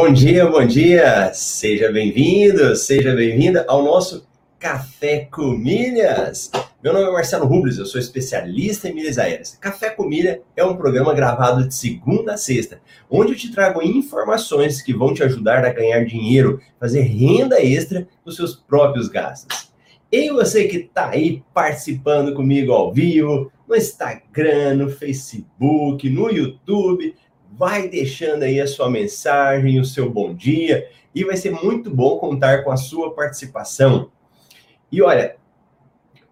Bom dia, bom dia! Seja bem-vindo, seja bem-vinda ao nosso Café com Milhas. Meu nome é Marcelo Rubles, eu sou especialista em milhas aéreas. Café com Milha é um programa gravado de segunda a sexta, onde eu te trago informações que vão te ajudar a ganhar dinheiro, fazer renda extra dos seus próprios gastos. E você que está aí participando comigo ao vivo, no Instagram, no Facebook, no YouTube, vai deixando aí a sua mensagem, o seu bom dia, e vai ser muito bom contar com a sua participação. E olha,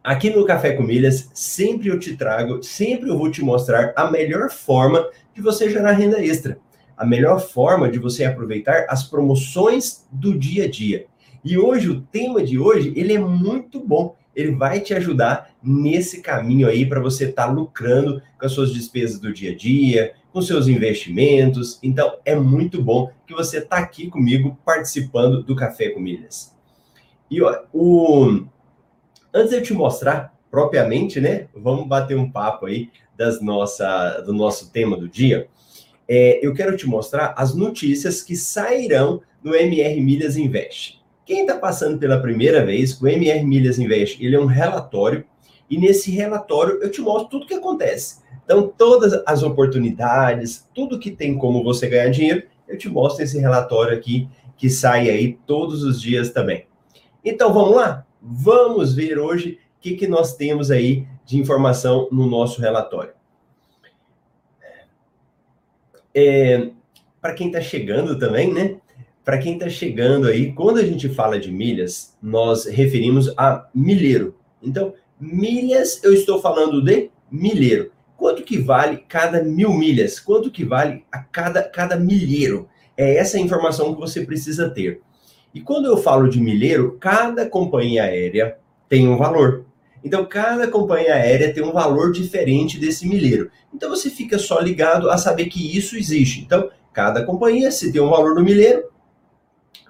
aqui no Café com Milhas, sempre eu te trago, sempre eu vou te mostrar a melhor forma de você gerar renda extra, a melhor forma de você aproveitar as promoções do dia a dia. E hoje, o tema de hoje, ele é muito bom. Ele vai te ajudar nesse caminho aí para você estar tá lucrando com as suas despesas do dia a dia, com seus investimentos. Então, é muito bom que você está aqui comigo participando do Café com Milhas. E ó, o... antes de eu te mostrar propriamente, né? Vamos bater um papo aí das nossa, do nosso tema do dia. É, eu quero te mostrar as notícias que sairão no MR Milhas Invest. Quem está passando pela primeira vez, o MR Milhas Invest, ele é um relatório, e nesse relatório eu te mostro tudo o que acontece. Então, todas as oportunidades, tudo que tem como você ganhar dinheiro, eu te mostro esse relatório aqui, que sai aí todos os dias também. Então, vamos lá? Vamos ver hoje o que, que nós temos aí de informação no nosso relatório. É, Para quem está chegando também, né? Para quem está chegando aí, quando a gente fala de milhas, nós referimos a milheiro. Então, milhas, eu estou falando de milheiro. Quanto que vale cada mil milhas? Quanto que vale a cada, cada milheiro? É essa informação que você precisa ter. E quando eu falo de milheiro, cada companhia aérea tem um valor. Então, cada companhia aérea tem um valor diferente desse milheiro. Então, você fica só ligado a saber que isso existe. Então, cada companhia, se tem um valor do milheiro,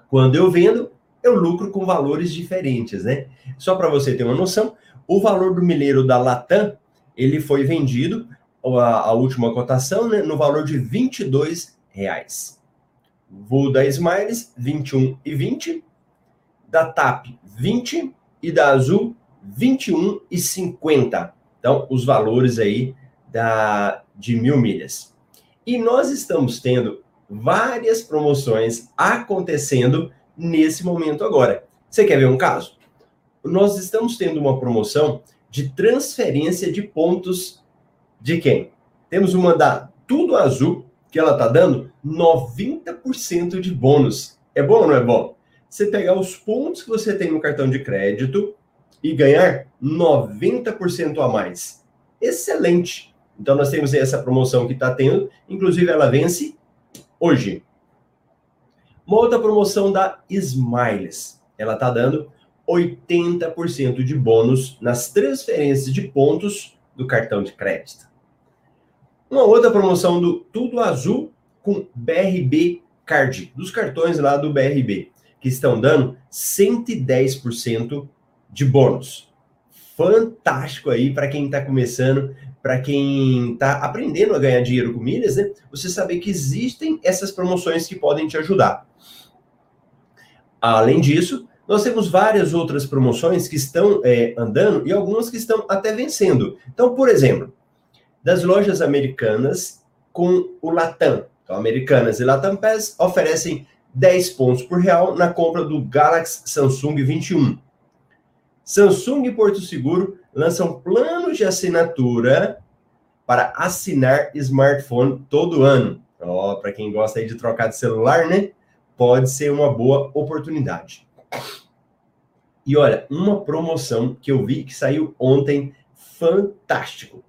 quando eu vendo, eu lucro com valores diferentes, né? Só para você ter uma noção, o valor do milheiro da Latam, ele foi vendido, a, a última cotação, né, no valor de 22 reais. Voo da Smiles, 21 e 20. Da TAP, 20. E da Azul, 21 e 50. Então, os valores aí da, de mil milhas. E nós estamos tendo várias promoções acontecendo nesse momento agora. Você quer ver um caso? Nós estamos tendo uma promoção de transferência de pontos de quem? Temos uma da Tudo Azul, que ela está dando 90% de bônus. É bom ou não é bom? Você pegar os pontos que você tem no cartão de crédito e ganhar 90% a mais. Excelente! Então nós temos essa promoção que está tendo, inclusive ela vence hoje. Uma outra promoção da Smiles. Ela está dando 80% de bônus nas transferências de pontos do cartão de crédito. Uma outra promoção do Tudo Azul com BRB Card, dos cartões lá do BRB, que estão dando 110% de bônus. Fantástico aí para quem está começando, para quem está aprendendo a ganhar dinheiro com milhas, né? Você saber que existem essas promoções que podem te ajudar. Além disso, nós temos várias outras promoções que estão é, andando e algumas que estão até vencendo. Então, por exemplo, das lojas americanas com o Latam. Então, Americanas e Latam Pass oferecem 10 pontos por real na compra do Galaxy Samsung 21. Samsung e Porto Seguro lançam planos de assinatura para assinar smartphone todo ano. Ó, oh, para quem gosta aí de trocar de celular, né? Pode ser uma boa oportunidade. E olha, uma promoção que eu vi que saiu ontem, fantástico.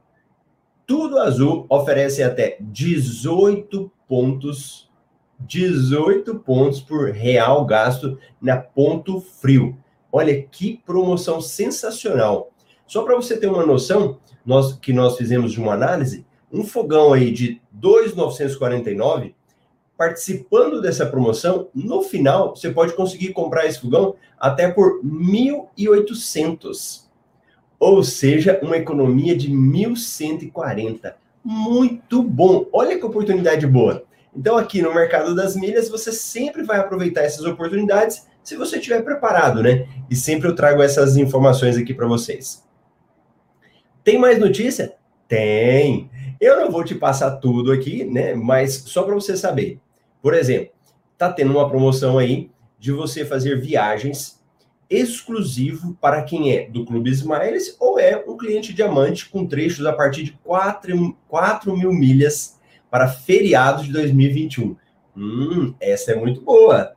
Tudo Azul oferece até 18 pontos, 18 pontos por real gasto na Ponto Frio. Olha que promoção sensacional. Só para você ter uma noção, nós que nós fizemos de uma análise, um fogão aí de 2,949, participando dessa promoção, no final você pode conseguir comprar esse fogão até por 1.800 ou seja, uma economia de 1.140. Muito bom! Olha que oportunidade boa. Então, aqui no mercado das milhas, você sempre vai aproveitar essas oportunidades se você estiver preparado, né? E sempre eu trago essas informações aqui para vocês. Tem mais notícia? Tem. Eu não vou te passar tudo aqui, né? Mas só para você saber. Por exemplo, tá tendo uma promoção aí de você fazer viagens exclusivo para quem é do Clube Smiles ou é um cliente diamante com trechos a partir de 4, 4 mil milhas para feriados de 2021. Hum, essa é muito boa.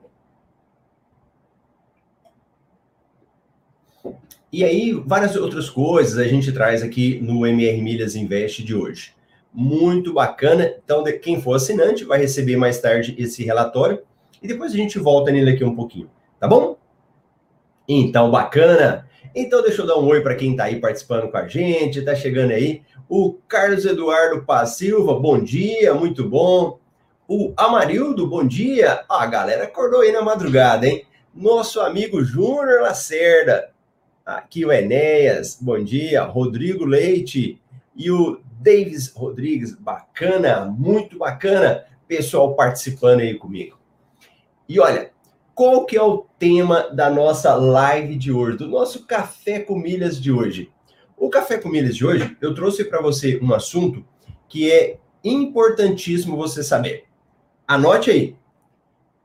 E aí, várias outras coisas a gente traz aqui no MR Milhas Invest de hoje. Muito bacana. Então, quem for assinante vai receber mais tarde esse relatório e depois a gente volta nele aqui um pouquinho, tá bom? Então, bacana. Então, deixa eu dar um oi para quem está aí participando com a gente, está chegando aí. O Carlos Eduardo Paz Silva, bom dia, muito bom. O Amarildo, bom dia. A galera acordou aí na madrugada, hein? Nosso amigo Júnior Lacerda, Aqui o Enéas, bom dia. Rodrigo Leite e o Davis Rodrigues, bacana, muito bacana. Pessoal participando aí comigo. E olha, qual que é o tema da nossa live de hoje, do nosso Café com Milhas de hoje? O Café com Milhas de hoje, eu trouxe para você um assunto que é importantíssimo você saber. Anote aí.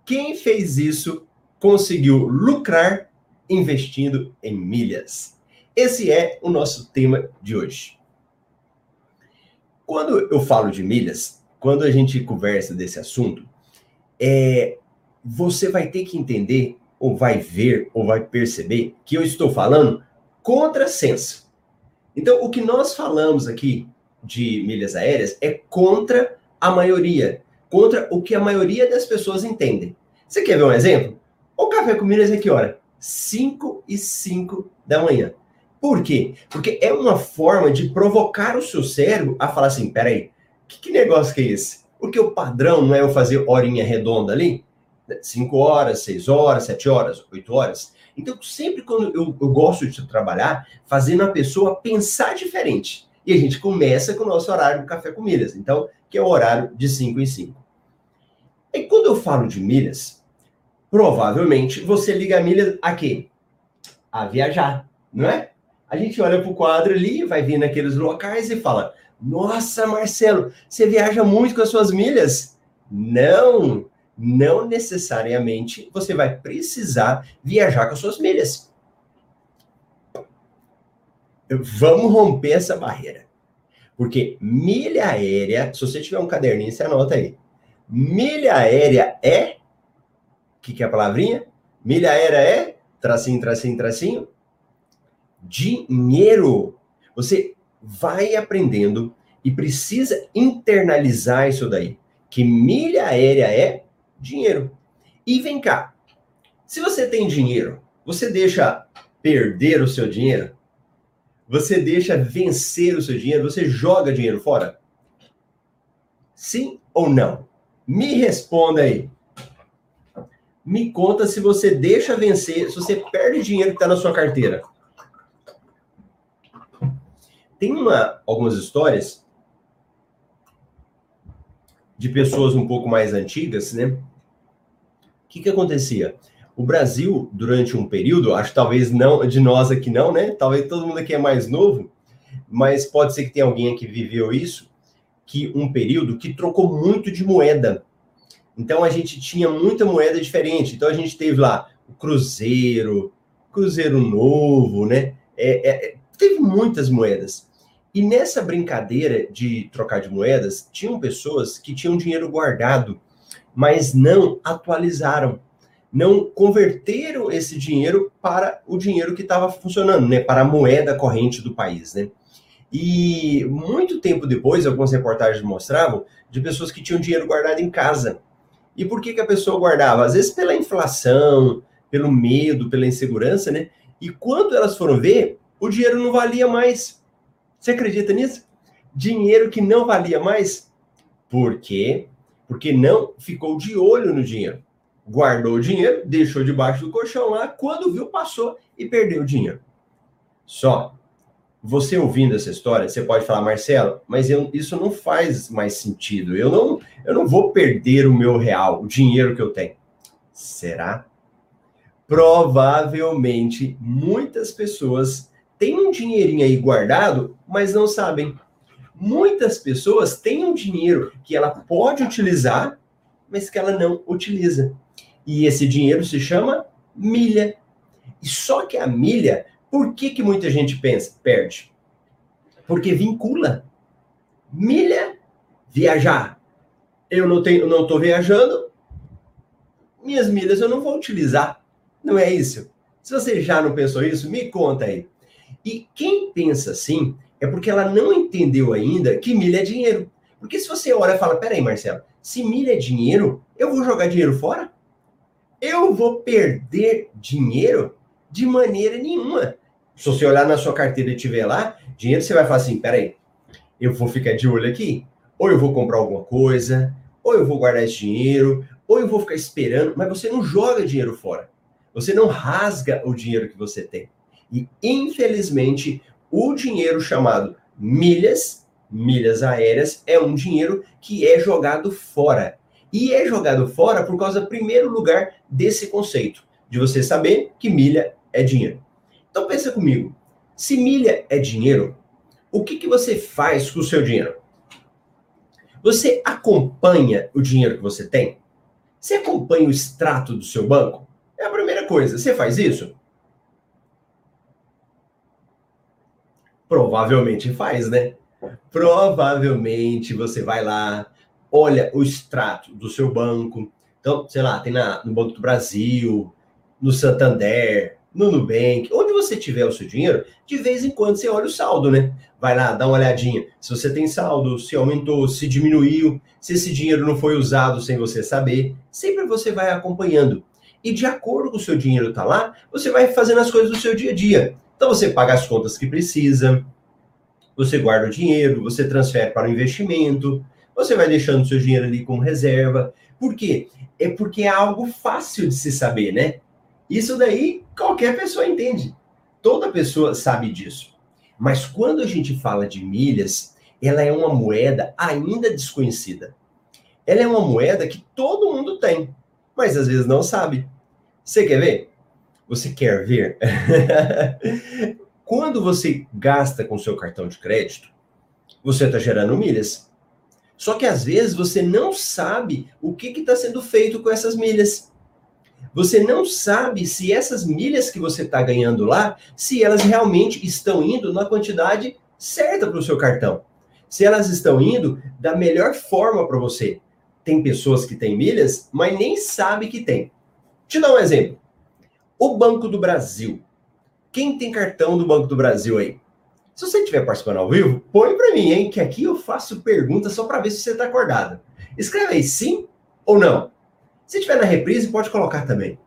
Quem fez isso conseguiu lucrar investindo em milhas. Esse é o nosso tema de hoje. Quando eu falo de milhas, quando a gente conversa desse assunto, é, você vai ter que entender, ou vai ver, ou vai perceber que eu estou falando contra senso. Então, o que nós falamos aqui de milhas aéreas é contra a maioria, contra o que a maioria das pessoas entendem. Você quer ver um exemplo? O café com milhas é que hora? 5 e 5 da manhã. Por quê? Porque é uma forma de provocar o seu cérebro a falar assim: peraí, que, que negócio que é esse? Porque o padrão não é eu fazer horinha redonda ali? 5 horas, 6 horas, 7 horas, 8 horas. Então, sempre quando eu, eu gosto de trabalhar, fazendo a pessoa pensar diferente. E a gente começa com o nosso horário do café com milhas, então, que é o horário de 5 em 5. E quando eu falo de milhas, provavelmente você liga a milha a quê? A viajar, não é? A gente olha para o quadro ali, vai vir naqueles locais e fala: Nossa, Marcelo, você viaja muito com as suas milhas? Não, não necessariamente você vai precisar viajar com as suas milhas. Vamos romper essa barreira. Porque milha aérea, se você tiver um caderninho, você anota aí. Milha aérea é que, que é a palavrinha? Milha aérea é tracinho, tracinho, tracinho. Dinheiro. Você vai aprendendo e precisa internalizar isso daí. Que milha aérea é dinheiro. E vem cá. Se você tem dinheiro, você deixa perder o seu dinheiro? Você deixa vencer o seu dinheiro? Você joga dinheiro fora? Sim ou não? Me responda aí. Me conta se você deixa vencer, se você perde dinheiro que está na sua carteira. Tem uma, algumas histórias de pessoas um pouco mais antigas, né? O que, que acontecia? O Brasil, durante um período, acho talvez não de nós aqui não, né? Talvez todo mundo aqui é mais novo, mas pode ser que tenha alguém que viveu isso, que um período que trocou muito de moeda. Então a gente tinha muita moeda diferente. Então a gente teve lá o Cruzeiro, Cruzeiro Novo, né? É, é, teve muitas moedas. E nessa brincadeira de trocar de moedas, tinham pessoas que tinham dinheiro guardado, mas não atualizaram, não converteram esse dinheiro para o dinheiro que estava funcionando, né? Para a moeda corrente do país, né? E muito tempo depois, algumas reportagens mostravam de pessoas que tinham dinheiro guardado em casa e por que, que a pessoa guardava? Às vezes pela inflação, pelo medo, pela insegurança, né? E quando elas foram ver, o dinheiro não valia mais. Você acredita nisso? Dinheiro que não valia mais. Por quê? Porque não ficou de olho no dinheiro. Guardou o dinheiro, deixou debaixo do colchão lá, quando viu, passou e perdeu o dinheiro. Só. você ouvindo essa história, você pode falar, Marcelo, mas eu, isso não faz mais sentido. Eu não, eu não vou perder o meu real, o dinheiro que eu tenho. Será? Provavelmente muitas pessoas têm um dinheirinho aí guardado, mas não sabem. Muitas pessoas têm um dinheiro que ela pode utilizar, mas que ela não utiliza. E esse dinheiro se chama milha. E só que a milha por que, que muita gente pensa, perde? Porque vincula. Milha, viajar. Eu não tenho, não estou viajando, minhas milhas eu não vou utilizar. Não é isso? Se você já não pensou isso, me conta aí. E quem pensa assim é porque ela não entendeu ainda que milha é dinheiro. Porque se você olha e fala, peraí, Marcelo, se milha é dinheiro, eu vou jogar dinheiro fora? Eu vou perder dinheiro? De maneira nenhuma. Se você olhar na sua carteira e tiver lá, dinheiro, você vai falar assim: peraí, eu vou ficar de olho aqui, ou eu vou comprar alguma coisa, ou eu vou guardar esse dinheiro, ou eu vou ficar esperando, mas você não joga dinheiro fora. Você não rasga o dinheiro que você tem. E, infelizmente, o dinheiro chamado milhas, milhas aéreas, é um dinheiro que é jogado fora. E é jogado fora por causa, primeiro lugar, desse conceito, de você saber que milha é dinheiro. Então pensa comigo, se milha é dinheiro, o que, que você faz com o seu dinheiro? Você acompanha o dinheiro que você tem? Você acompanha o extrato do seu banco? É a primeira coisa. Você faz isso? Provavelmente faz, né? Provavelmente você vai lá, olha o extrato do seu banco. Então, sei lá, tem na, no Banco do Brasil, no Santander, no Nubank, onde você tiver o seu dinheiro, de vez em quando você olha o saldo, né? Vai lá, dá uma olhadinha. Se você tem saldo, se aumentou, se diminuiu, se esse dinheiro não foi usado sem você saber, sempre você vai acompanhando. E de acordo com o seu dinheiro tá lá, você vai fazendo as coisas do seu dia a dia. Então você paga as contas que precisa, você guarda o dinheiro, você transfere para o investimento, você vai deixando seu dinheiro ali como reserva. Por quê? É porque é algo fácil de se saber, né? Isso daí qualquer pessoa entende. Toda pessoa sabe disso. Mas quando a gente fala de milhas, ela é uma moeda ainda desconhecida. Ela é uma moeda que todo mundo tem, mas às vezes não sabe. Você quer ver? Você quer ver? Quando você gasta com seu cartão de crédito, você está gerando milhas. Só que às vezes você não sabe o que está sendo feito com essas milhas. Você não sabe se essas milhas que você está ganhando lá, se elas realmente estão indo na quantidade certa para o seu cartão. Se elas estão indo da melhor forma para você. Tem pessoas que têm milhas, mas nem sabe que tem. Te dar um exemplo. O Banco do Brasil. Quem tem cartão do Banco do Brasil aí? Se você estiver participando ao vivo, põe para mim, hein? Que aqui eu faço perguntas só para ver se você está acordado. Escreve aí sim ou não. Se tiver na reprise, pode colocar também.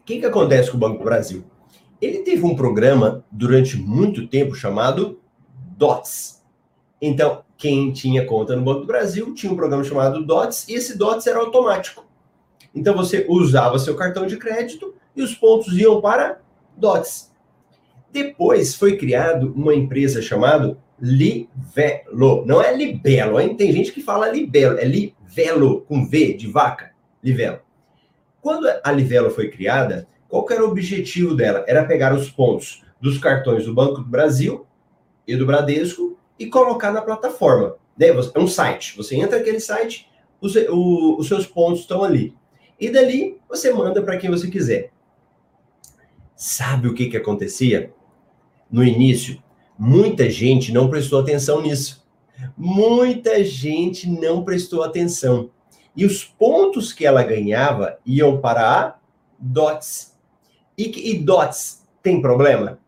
O que, que acontece com o Banco do Brasil? Ele teve um programa durante muito tempo chamado DOTS. Então, quem tinha conta no Banco do Brasil tinha um programa chamado DOTS e esse DOTS era automático. Então, você usava seu cartão de crédito e os pontos iam para DOTS. Depois foi criado uma empresa chamada Livelo. Não é libelo, hein? Tem gente que fala libelo, é livelo, com V de vaca, livelo. Quando a Livelo foi criada, qual era o objetivo dela? Era pegar os pontos dos cartões do Banco do Brasil e do Bradesco e colocar na plataforma. Né? É um site. Você entra naquele site, os, o, os seus pontos estão ali. E dali você manda para quem você quiser. Sabe o que, que acontecia? No início, Muita gente não prestou atenção nisso. Muita gente não prestou atenção. E os pontos que ela ganhava iam para a DOTS. E, e DOTS tem problema?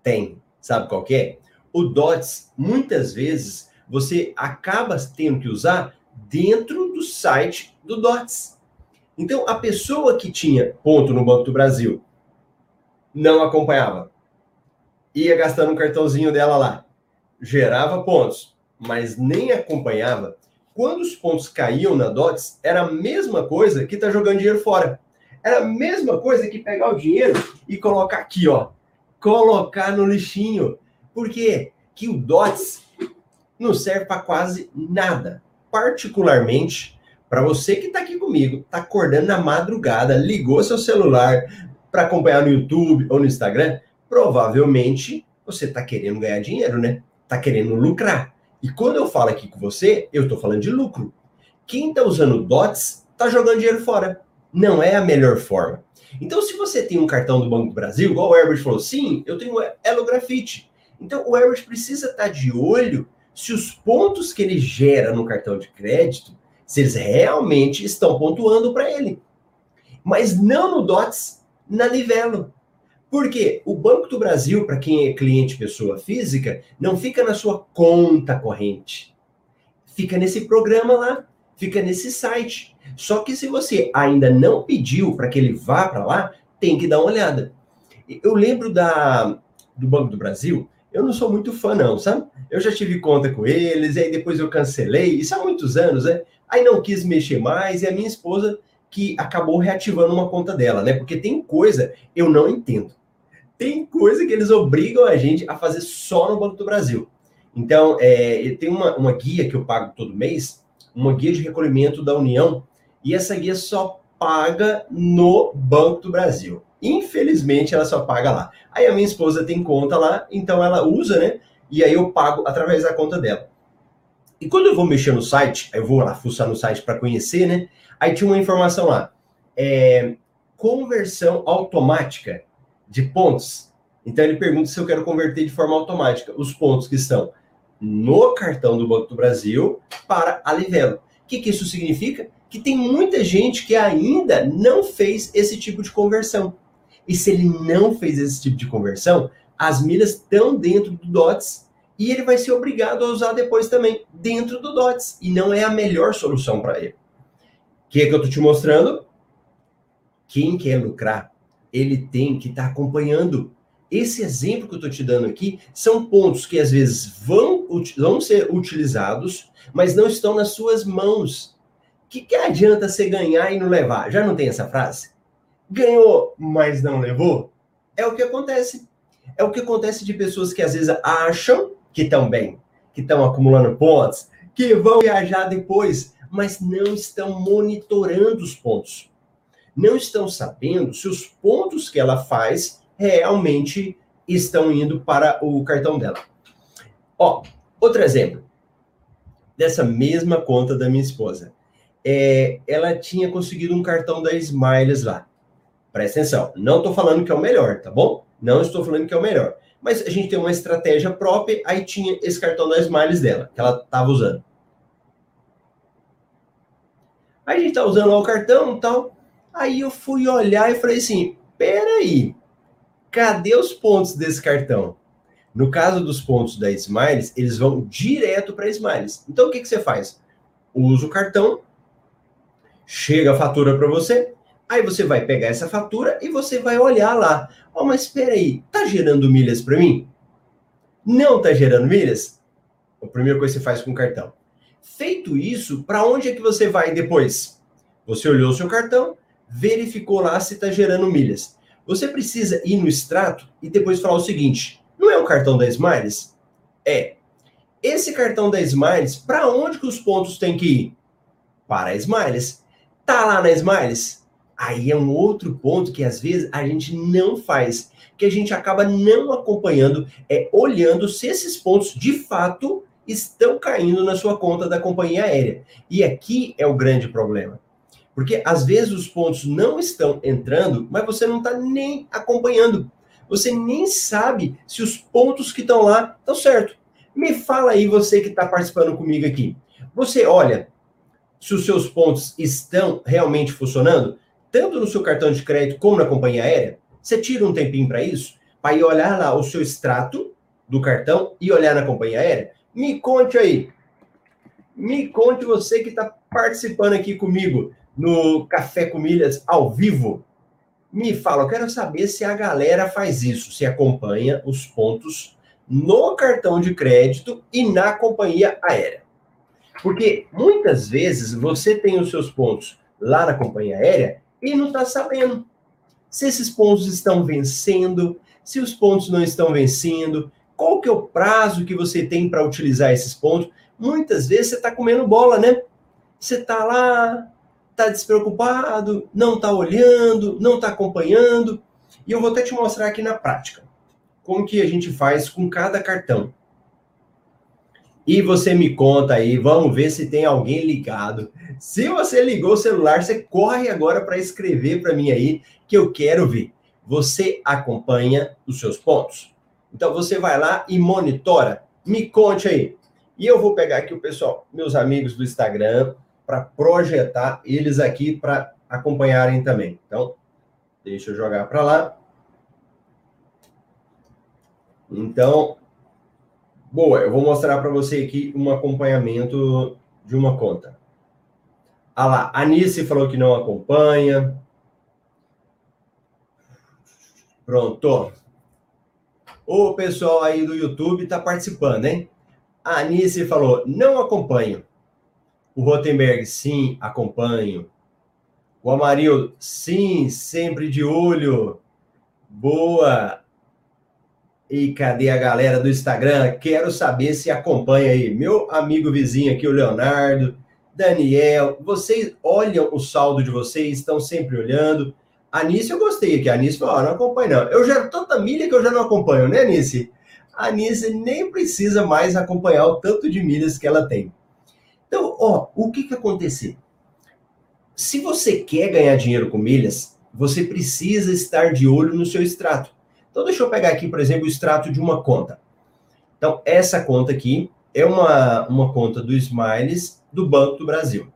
Tem. Sabe qual é? O DOTS, muitas vezes, você acaba tendo que usar dentro do site do DOTS. Então, a pessoa que tinha ponto no Banco do Brasil não acompanhava ia gastando um cartãozinho dela lá, gerava pontos, mas nem acompanhava. Quando os pontos caíam na DOTS, era a mesma coisa que tá jogando dinheiro fora. Era a mesma coisa que pegar o dinheiro e colocar aqui, ó. Colocar no lixinho. Por quê? Que o DOTS não serve para quase nada. Particularmente para você que está aqui comigo, está acordando na madrugada, ligou seu celular para acompanhar no YouTube ou no Instagram, provavelmente você está querendo ganhar dinheiro, né? Está querendo lucrar. E quando eu falo aqui com você, eu estou falando de lucro. Quem está usando DOTS está jogando dinheiro fora. Não é a melhor forma. Então, se você tem um cartão do Banco do Brasil, igual o Herbert falou, sim, eu tenho Elo Grafite. Então, o Herbert precisa estar tá de olho se os pontos que ele gera no cartão de crédito, se eles realmente estão pontuando para ele. Mas não no DOTS, na Livelo. Porque o Banco do Brasil, para quem é cliente pessoa física, não fica na sua conta corrente. Fica nesse programa lá, fica nesse site. Só que se você ainda não pediu para que ele vá para lá, tem que dar uma olhada. Eu lembro da, do Banco do Brasil, eu não sou muito fã, não, sabe? Eu já tive conta com eles, e aí depois eu cancelei, isso há muitos anos, né? Aí não quis mexer mais, e a minha esposa que acabou reativando uma conta dela, né? Porque tem coisa eu não entendo tem coisa que eles obrigam a gente a fazer só no Banco do Brasil. Então, é, tem uma, uma guia que eu pago todo mês, uma guia de recolhimento da União, e essa guia só paga no Banco do Brasil. Infelizmente, ela só paga lá. Aí a minha esposa tem conta lá, então ela usa, né? E aí eu pago através da conta dela. E quando eu vou mexer no site, eu vou lá fuçar no site para conhecer, né? Aí tinha uma informação lá. É, conversão automática de pontos. Então ele pergunta se eu quero converter de forma automática os pontos que estão no cartão do Banco do Brasil para a Livelo. O que, que isso significa? Que tem muita gente que ainda não fez esse tipo de conversão. E se ele não fez esse tipo de conversão, as milhas estão dentro do DOTS e ele vai ser obrigado a usar depois também dentro do DOTS. E não é a melhor solução para ele. O que é que eu estou te mostrando? Quem quer lucrar ele tem que estar tá acompanhando. Esse exemplo que eu estou te dando aqui são pontos que às vezes vão, vão ser utilizados, mas não estão nas suas mãos. O que, que adianta você ganhar e não levar? Já não tem essa frase? Ganhou, mas não levou? É o que acontece. É o que acontece de pessoas que às vezes acham que estão bem, que estão acumulando pontos, que vão viajar depois, mas não estão monitorando os pontos não estão sabendo se os pontos que ela faz realmente estão indo para o cartão dela. Ó, outro exemplo dessa mesma conta da minha esposa. É, ela tinha conseguido um cartão da Smiles lá. Presta atenção, não estou falando que é o melhor, tá bom? Não estou falando que é o melhor. Mas a gente tem uma estratégia própria, aí tinha esse cartão da Smiles dela, que ela estava usando. Aí a gente está usando lá o cartão e tal. Aí eu fui olhar e falei assim: peraí, cadê os pontos desse cartão? No caso dos pontos da Smiles, eles vão direto para Smiles. Então o que, que você faz? Usa o cartão, chega a fatura para você, aí você vai pegar essa fatura e você vai olhar lá. Oh, mas espera aí, tá gerando milhas para mim? Não tá gerando milhas? A primeira coisa que você faz com o cartão. Feito isso, para onde é que você vai depois? Você olhou o seu cartão, verificou lá se está gerando milhas. Você precisa ir no extrato e depois falar o seguinte: não é o cartão da Smiles? É. Esse cartão da Smiles, para onde que os pontos têm que ir? Para a Smiles. Tá lá na Smiles? Aí é um outro ponto que às vezes a gente não faz, que a gente acaba não acompanhando, é olhando se esses pontos de fato estão caindo na sua conta da companhia aérea. E aqui é o grande problema. Porque às vezes os pontos não estão entrando, mas você não está nem acompanhando. Você nem sabe se os pontos que estão lá estão certo. Me fala aí, você que está participando comigo aqui. Você olha se os seus pontos estão realmente funcionando, tanto no seu cartão de crédito como na companhia aérea? Você tira um tempinho para isso? Para ir olhar lá o seu extrato do cartão e olhar na companhia aérea? Me conte aí. Me conte você que está participando aqui comigo no Café com Milhas ao vivo, me fala, eu quero saber se a galera faz isso, se acompanha os pontos no cartão de crédito e na companhia aérea. Porque muitas vezes você tem os seus pontos lá na companhia aérea e não está sabendo se esses pontos estão vencendo, se os pontos não estão vencendo, qual que é o prazo que você tem para utilizar esses pontos. Muitas vezes você está comendo bola, né? Você está lá, está despreocupado, não está olhando, não está acompanhando. E eu vou até te mostrar aqui na prática como que a gente faz com cada cartão. E você me conta aí, vamos ver se tem alguém ligado. Se você ligou o celular, você corre agora para escrever para mim aí, que eu quero ver. Você acompanha os seus pontos? Então você vai lá e monitora. Me conte aí. E eu vou pegar aqui o pessoal, meus amigos do Instagram, para projetar eles aqui para acompanharem também. Então, deixa eu jogar para lá. Então, boa, eu vou mostrar para você aqui um acompanhamento de uma conta. Ah lá, a Anice falou que não acompanha. Pronto. O pessoal aí do YouTube está participando, hein? A Anice falou, não acompanho. O Rotenberg, sim, acompanho. O Amarildo, sim, sempre de olho. Boa. E cadê a galera do Instagram? Quero saber se acompanha aí. Meu amigo vizinho aqui, o Leonardo, Daniel, vocês olham o saldo de vocês, estão sempre olhando. Anice, eu gostei aqui. A Anice falou: oh, não acompanho, não. Eu gero tanta milha que eu já não acompanho, né, Anice? A Anice nem precisa mais acompanhar o tanto de milhas que ela tem. Então, ó, o que que aconteceu? Se você quer ganhar dinheiro com milhas, você precisa estar de olho no seu extrato. Então, deixa eu pegar aqui, por exemplo, o extrato de uma conta. Então, essa conta aqui é uma, uma conta do Smiles do Banco do Brasil.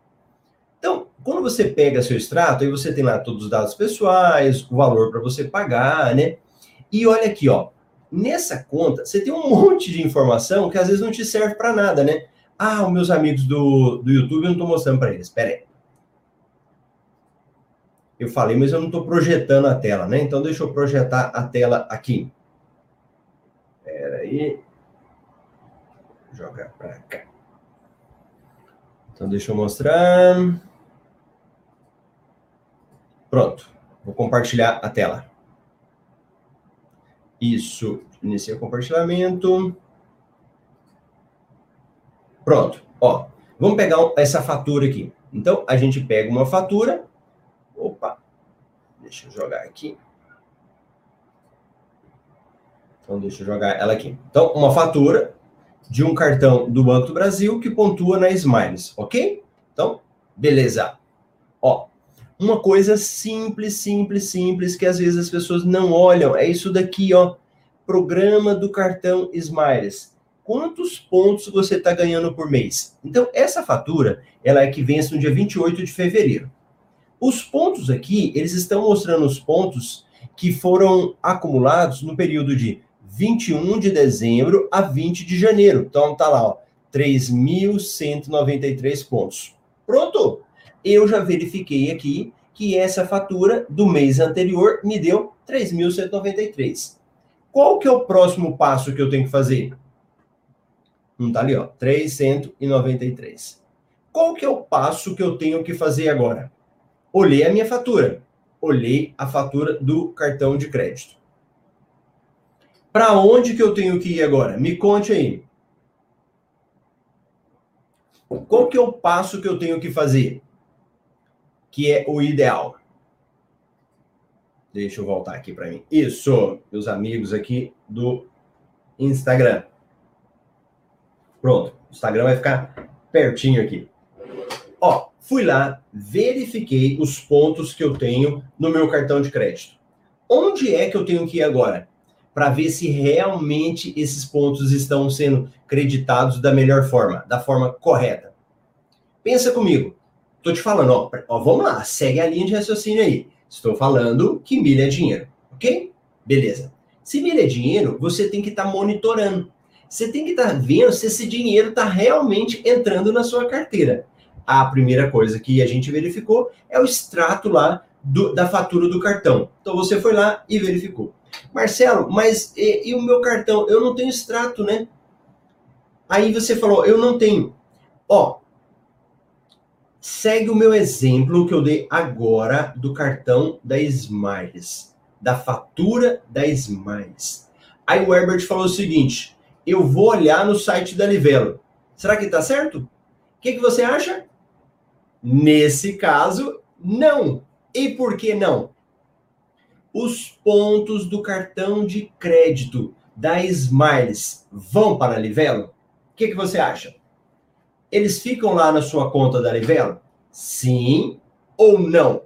Então, quando você pega seu extrato, aí você tem lá todos os dados pessoais, o valor para você pagar, né? E olha aqui, ó. Nessa conta, você tem um monte de informação que às vezes não te serve para nada, né? Ah, os meus amigos do, do YouTube eu não estou mostrando para eles. Espera aí. Eu falei, mas eu não estou projetando a tela, né? Então, deixa eu projetar a tela aqui. Espera aí. Jogar para cá. Então, deixa eu mostrar. Pronto. Vou compartilhar a tela. Isso. Iniciei o compartilhamento. Pronto. Ó, vamos pegar essa fatura aqui. Então, a gente pega uma fatura. Opa, deixa eu jogar aqui. Então, deixa eu jogar ela aqui. Então, uma fatura de um cartão do Banco do Brasil que pontua na Smiles, ok? Então, beleza. Ó, uma coisa simples, simples, simples, que às vezes as pessoas não olham, é isso daqui, ó. Programa do cartão Smiles quantos pontos você está ganhando por mês. Então, essa fatura, ela é que vence no dia 28 de fevereiro. Os pontos aqui, eles estão mostrando os pontos que foram acumulados no período de 21 de dezembro a 20 de janeiro. Então, tá lá, ó, 3.193 pontos. Pronto! Eu já verifiquei aqui que essa fatura do mês anterior me deu 3.193. Qual que é o próximo passo que eu tenho que fazer? Não tá ali, ó, 393. Qual que é o passo que eu tenho que fazer agora? Olhei a minha fatura. Olhei a fatura do cartão de crédito. Para onde que eu tenho que ir agora? Me conte aí. Qual que é o passo que eu tenho que fazer? Que é o ideal. Deixa eu voltar aqui para mim. Isso, meus amigos aqui do Instagram. Pronto, o Instagram vai ficar pertinho aqui. Ó, fui lá, verifiquei os pontos que eu tenho no meu cartão de crédito. Onde é que eu tenho que ir agora? Para ver se realmente esses pontos estão sendo creditados da melhor forma, da forma correta. Pensa comigo. Tô te falando, ó, ó, vamos lá, segue a linha de raciocínio aí. Estou falando que milha é dinheiro, ok? Beleza. Se milha é dinheiro, você tem que estar tá monitorando você tem que estar tá vendo se esse dinheiro está realmente entrando na sua carteira. A primeira coisa que a gente verificou é o extrato lá do, da fatura do cartão. Então você foi lá e verificou. Marcelo, mas e, e o meu cartão? Eu não tenho extrato, né? Aí você falou, eu não tenho. Ó, segue o meu exemplo que eu dei agora do cartão da Smiles, da fatura da Smiles. Aí o Herbert falou o seguinte: eu vou olhar no site da Livelo. Será que está certo? O que, que você acha? Nesse caso, não. E por que não? Os pontos do cartão de crédito da Smiles vão para a Livelo? O que, que você acha? Eles ficam lá na sua conta da Livelo? Sim ou não?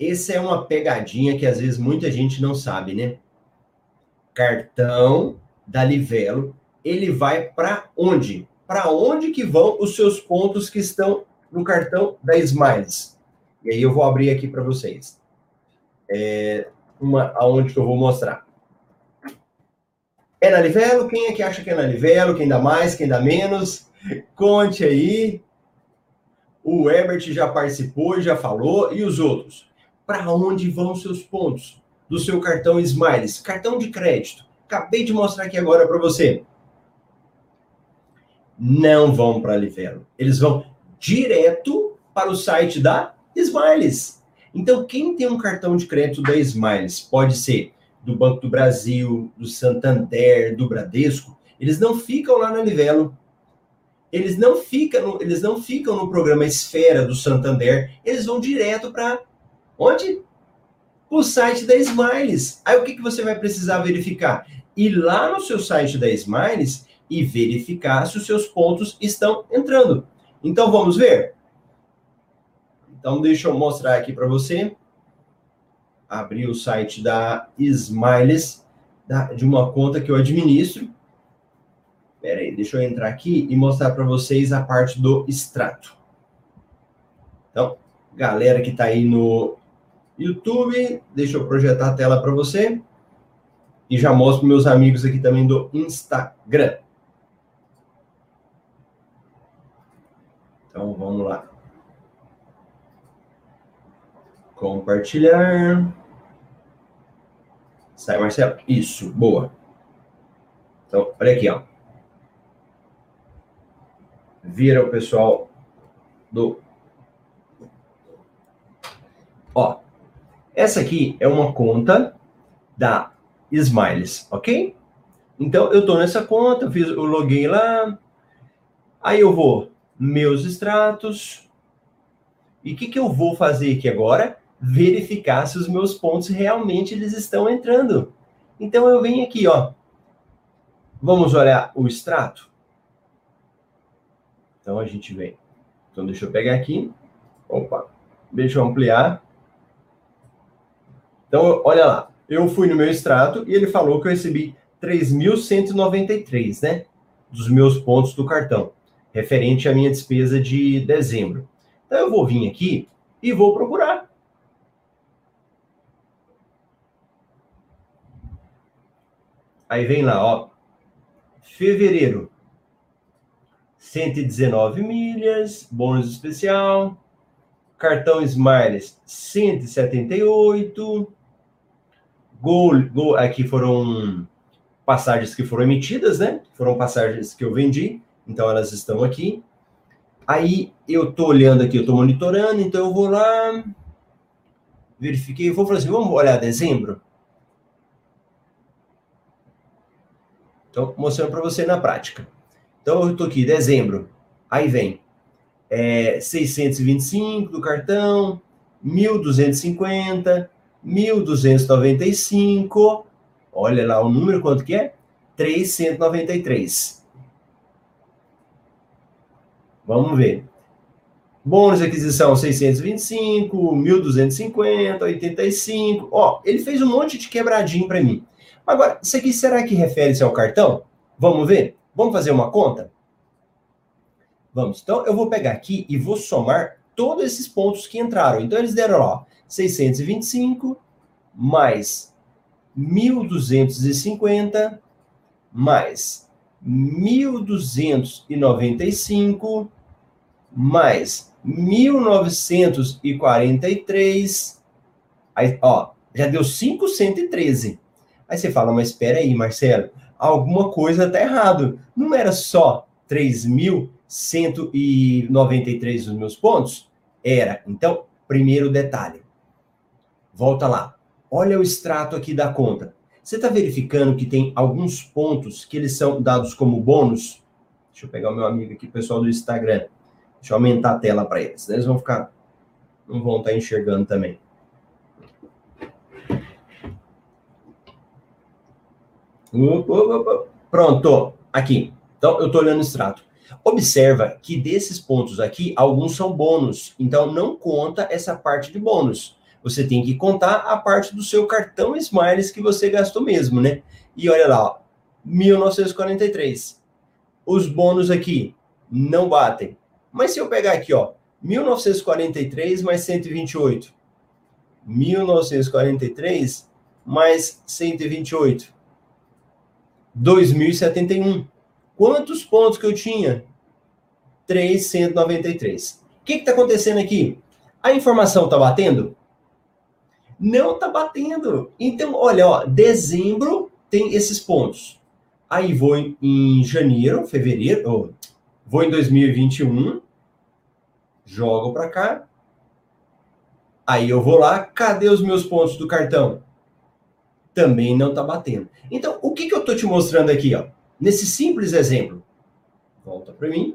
Essa é uma pegadinha que às vezes muita gente não sabe, né? Cartão da Livelo, ele vai para onde? Para onde que vão os seus pontos que estão no cartão da Smiles? E aí eu vou abrir aqui para vocês. É uma aonde que eu vou mostrar. É na Livelo? Quem é que acha que é na Livelo? Quem dá mais, quem dá menos? Conte aí. O Herbert já participou, já falou. E os outros? Para onde vão seus pontos do seu cartão Smiles? Cartão de crédito. Acabei de mostrar aqui agora para você. Não vão para a Livelo. Eles vão direto para o site da Smiles. Então, quem tem um cartão de crédito da Smiles, pode ser do Banco do Brasil, do Santander, do Bradesco, eles não ficam lá na Livelo eles não ficam no, eles não ficam no programa Esfera do Santander, eles vão direto para onde? O site da Smiles. Aí o que, que você vai precisar verificar? Ir lá no seu site da Smiles e verificar se os seus pontos estão entrando. Então vamos ver? Então deixa eu mostrar aqui para você. Abrir o site da Smiles, da, de uma conta que eu administro. Pera aí, deixa eu entrar aqui e mostrar para vocês a parte do extrato. Então, galera que está aí no YouTube, deixa eu projetar a tela para você. E já mostro meus amigos aqui também do Instagram. Então, vamos lá. Compartilhar. Sai, Marcelo. Isso, boa. Então, olha aqui, ó vira o pessoal do. Ó, essa aqui é uma conta da Smiles, ok? Então eu tô nessa conta, fiz o login lá, aí eu vou meus extratos. E o que, que eu vou fazer aqui agora? Verificar se os meus pontos realmente eles estão entrando. Então eu venho aqui, ó. Vamos olhar o extrato. Então a gente vem. Então deixa eu pegar aqui. Opa, deixa eu ampliar. Então, olha lá. Eu fui no meu extrato e ele falou que eu recebi 3.193, né? Dos meus pontos do cartão, referente à minha despesa de dezembro. Então eu vou vir aqui e vou procurar. Aí vem lá, ó. Fevereiro, 119 milhas, bônus especial, cartão Smiles 178, gol, gol, aqui foram passagens que foram emitidas, né? Foram passagens que eu vendi, então elas estão aqui. Aí eu tô olhando aqui, eu tô monitorando, então eu vou lá, verifiquei, vou falar assim, vamos olhar dezembro? Então, mostrando para você na prática. Então, eu estou aqui, dezembro. Aí vem é, 625 do cartão, 1.250, 1.295. Olha lá o número, quanto que é? 393. Vamos ver. Bônus de aquisição 625, 1.250, 85. Ó, ele fez um monte de quebradinho para mim. Agora, isso aqui será que refere-se ao cartão? Vamos ver? Vamos fazer uma conta? Vamos. Então, eu vou pegar aqui e vou somar todos esses pontos que entraram. Então, eles deram, ó, 625 mais 1.250 mais 1.295 mais 1.943. Aí, ó, já deu 513. Aí você fala, mas espera aí, Marcelo, alguma coisa está errado. Não era só 3 mil 193 os meus pontos? Era. Então, primeiro detalhe. Volta lá. Olha o extrato aqui da conta. Você está verificando que tem alguns pontos que eles são dados como bônus? Deixa eu pegar o meu amigo aqui, pessoal do Instagram. Deixa eu aumentar a tela para eles. Eles vão ficar. Não vão estar tá enxergando também. Pronto, aqui. Então, eu estou olhando o extrato. Observa que desses pontos aqui, alguns são bônus. Então, não conta essa parte de bônus. Você tem que contar a parte do seu cartão Smiles que você gastou mesmo, né? E olha lá, ó, 1943. Os bônus aqui não batem. Mas se eu pegar aqui, ó, 1943 mais 128. 1943 mais 128. 2071. Quantos pontos que eu tinha? 393. O que está acontecendo aqui? A informação está batendo? Não está batendo. Então, olha, ó, dezembro tem esses pontos. Aí vou em janeiro, fevereiro, vou em 2021, jogo para cá. Aí eu vou lá, cadê os meus pontos do cartão? Também não está batendo. Então, o que, que eu estou te mostrando aqui, ó? Nesse simples exemplo. Volta para mim.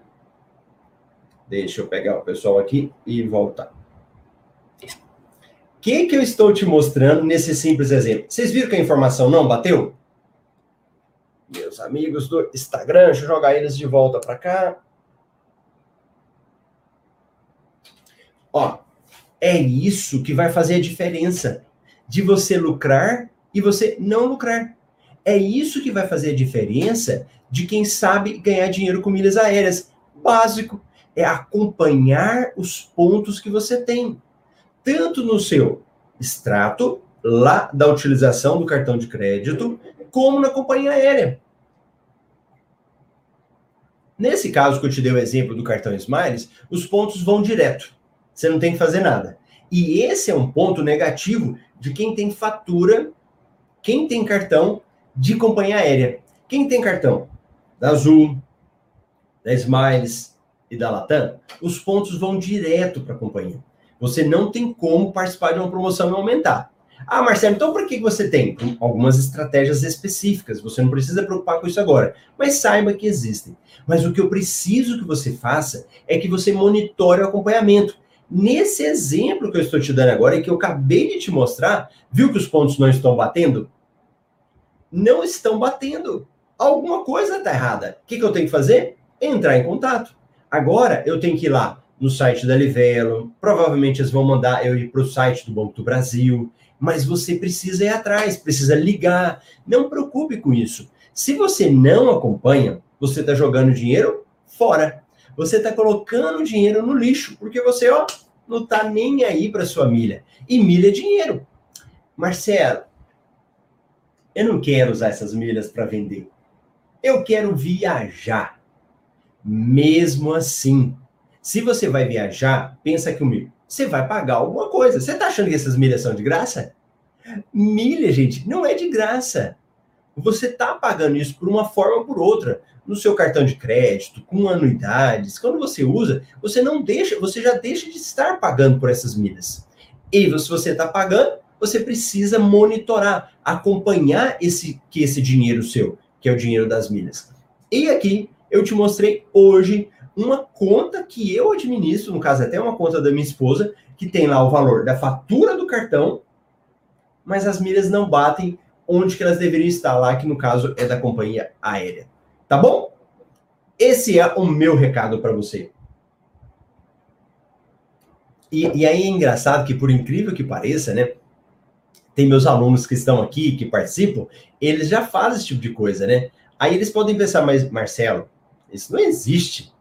Deixa eu pegar o pessoal aqui e voltar. O que, que eu estou te mostrando nesse simples exemplo? Vocês viram que a informação não bateu? Meus amigos do Instagram, deixa eu jogar eles de volta para cá. Ó, é isso que vai fazer a diferença de você lucrar e você não lucrar. É isso que vai fazer a diferença de quem sabe ganhar dinheiro com milhas aéreas. Básico é acompanhar os pontos que você tem, tanto no seu extrato lá da utilização do cartão de crédito, como na companhia aérea. Nesse caso que eu te dei o exemplo do cartão Smiles, os pontos vão direto. Você não tem que fazer nada. E esse é um ponto negativo de quem tem fatura, quem tem cartão de companhia aérea. Quem tem cartão da Azul, da Smiles e da Latam, os pontos vão direto para a companhia. Você não tem como participar de uma promoção e aumentar. Ah, Marcelo, então por que você tem? Algumas estratégias específicas, você não precisa preocupar com isso agora, mas saiba que existem. Mas o que eu preciso que você faça é que você monitore o acompanhamento. Nesse exemplo que eu estou te dando agora e que eu acabei de te mostrar, viu que os pontos não estão batendo? não estão batendo. Alguma coisa está errada. O que, que eu tenho que fazer? Entrar em contato. Agora eu tenho que ir lá no site da Livelo, provavelmente eles vão mandar eu ir para o site do Banco do Brasil, mas você precisa ir atrás, precisa ligar. Não preocupe com isso. Se você não acompanha, você está jogando dinheiro fora. Você está colocando dinheiro no lixo, porque você, ó, não está nem aí para sua milha. E milha é dinheiro. Marcelo, eu não quero usar essas milhas para vender. Eu quero viajar. Mesmo assim, se você vai viajar, pensa comigo, você vai pagar alguma coisa. Você está achando que essas milhas são de graça? Milha, gente, não é de graça. Você está pagando isso por uma forma ou por outra, no seu cartão de crédito, com anuidades. Quando você usa, você não deixa, você já deixa de estar pagando por essas milhas. E se você está pagando, você precisa monitorar, acompanhar esse que esse dinheiro seu, que é o dinheiro das milhas. E aqui eu te mostrei hoje uma conta que eu administro, no caso até uma conta da minha esposa, que tem lá o valor da fatura do cartão, mas as milhas não batem onde que elas deveriam estar lá, que no caso é da companhia aérea. Tá bom? Esse é o meu recado para você. E, e aí é engraçado que, por incrível que pareça, né? tem meus alunos que estão aqui, que participam, eles já fazem esse tipo de coisa, né? Aí eles podem pensar, mas Marcelo, isso não existe.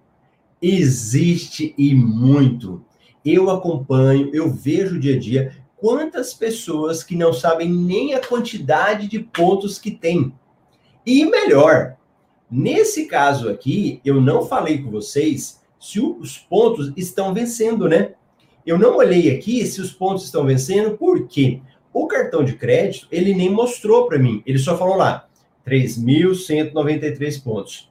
Existe e muito. Eu acompanho, eu vejo dia a dia quantas pessoas que não sabem nem a quantidade de pontos que tem. E melhor, nesse caso aqui, eu não falei com vocês se os pontos estão vencendo, né? Eu não olhei aqui se os pontos estão vencendo, por quê? O cartão de crédito, ele nem mostrou para mim. Ele só falou lá, 3.193 pontos.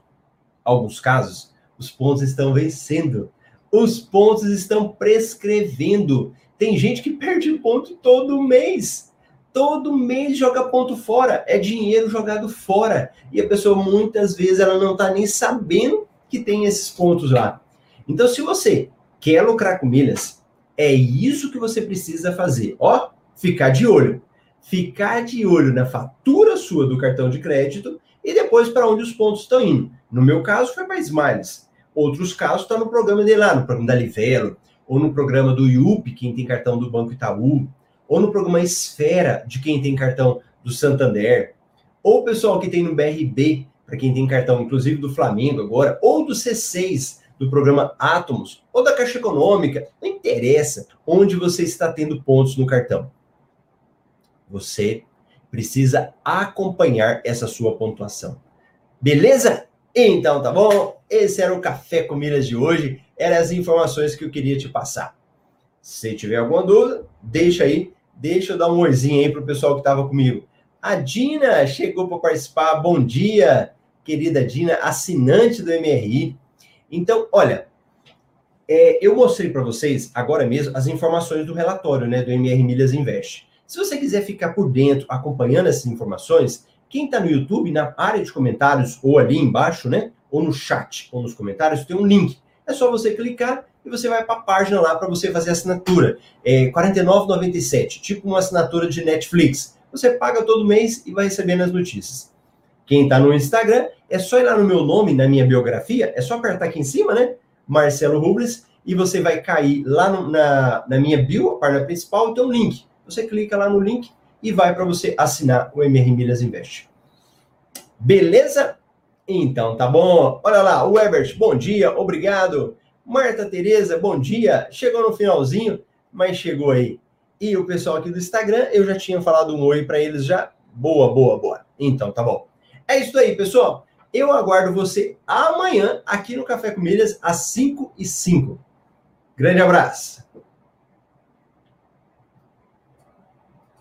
Alguns casos, Os pontos estão vencendo. Os pontos estão prescrevendo. Tem gente que perde ponto todo mês. Todo mês joga ponto fora. É dinheiro jogado fora. E a pessoa muitas vezes ela não está nem sabendo que tem esses pontos lá. Então, se você quer lucrar com milhas, é isso que você precisa fazer. Ó, ficar de olho. Ficar de olho na fatura sua do cartão de crédito e depois para onde os pontos estão indo. No meu caso, foi para Smiles. Outros casos estão tá no programa dele lá, no programa da Livelo, ou no programa do IUP, quem tem cartão do Banco Itaú, ou no programa Esfera, de quem tem cartão do Santander, ou pessoal que tem no BRB, para quem tem cartão, inclusive do Flamengo agora, ou do C6, do programa Atomos, ou da Caixa Econômica, não interessa onde você está tendo pontos no cartão. Você precisa acompanhar essa sua pontuação. Beleza? Então tá bom? Esse era o Café com Milhas de hoje. Eram as informações que eu queria te passar. Se tiver alguma dúvida, deixa aí. Deixa eu dar um oizinho aí pro pessoal que estava comigo. A Dina chegou para participar. Bom dia, querida Dina, assinante do MRI. Então, olha, é, eu mostrei para vocês agora mesmo as informações do relatório né, do MR Milhas Invest. Se você quiser ficar por dentro acompanhando essas informações, quem está no YouTube, na área de comentários, ou ali embaixo, né? Ou no chat, ou nos comentários, tem um link. É só você clicar e você vai para a página lá para você fazer a assinatura. É R$ 49,97, tipo uma assinatura de Netflix. Você paga todo mês e vai recebendo as notícias. Quem está no Instagram, é só ir lá no meu nome, na minha biografia, é só apertar aqui em cima, né? Marcelo Rubles, e você vai cair lá no, na, na minha bio, a página principal, tem um link. Você clica lá no link e vai para você assinar o MR Milhas Invest. Beleza? Então tá bom. Olha lá, o Ebert, bom dia, obrigado. Marta Tereza, bom dia. Chegou no finalzinho, mas chegou aí. E o pessoal aqui do Instagram, eu já tinha falado um oi para eles já. Boa, boa, boa. Então tá bom. É isso aí, pessoal. Eu aguardo você amanhã aqui no Café com Milhas às 5 e 5. Grande abraço.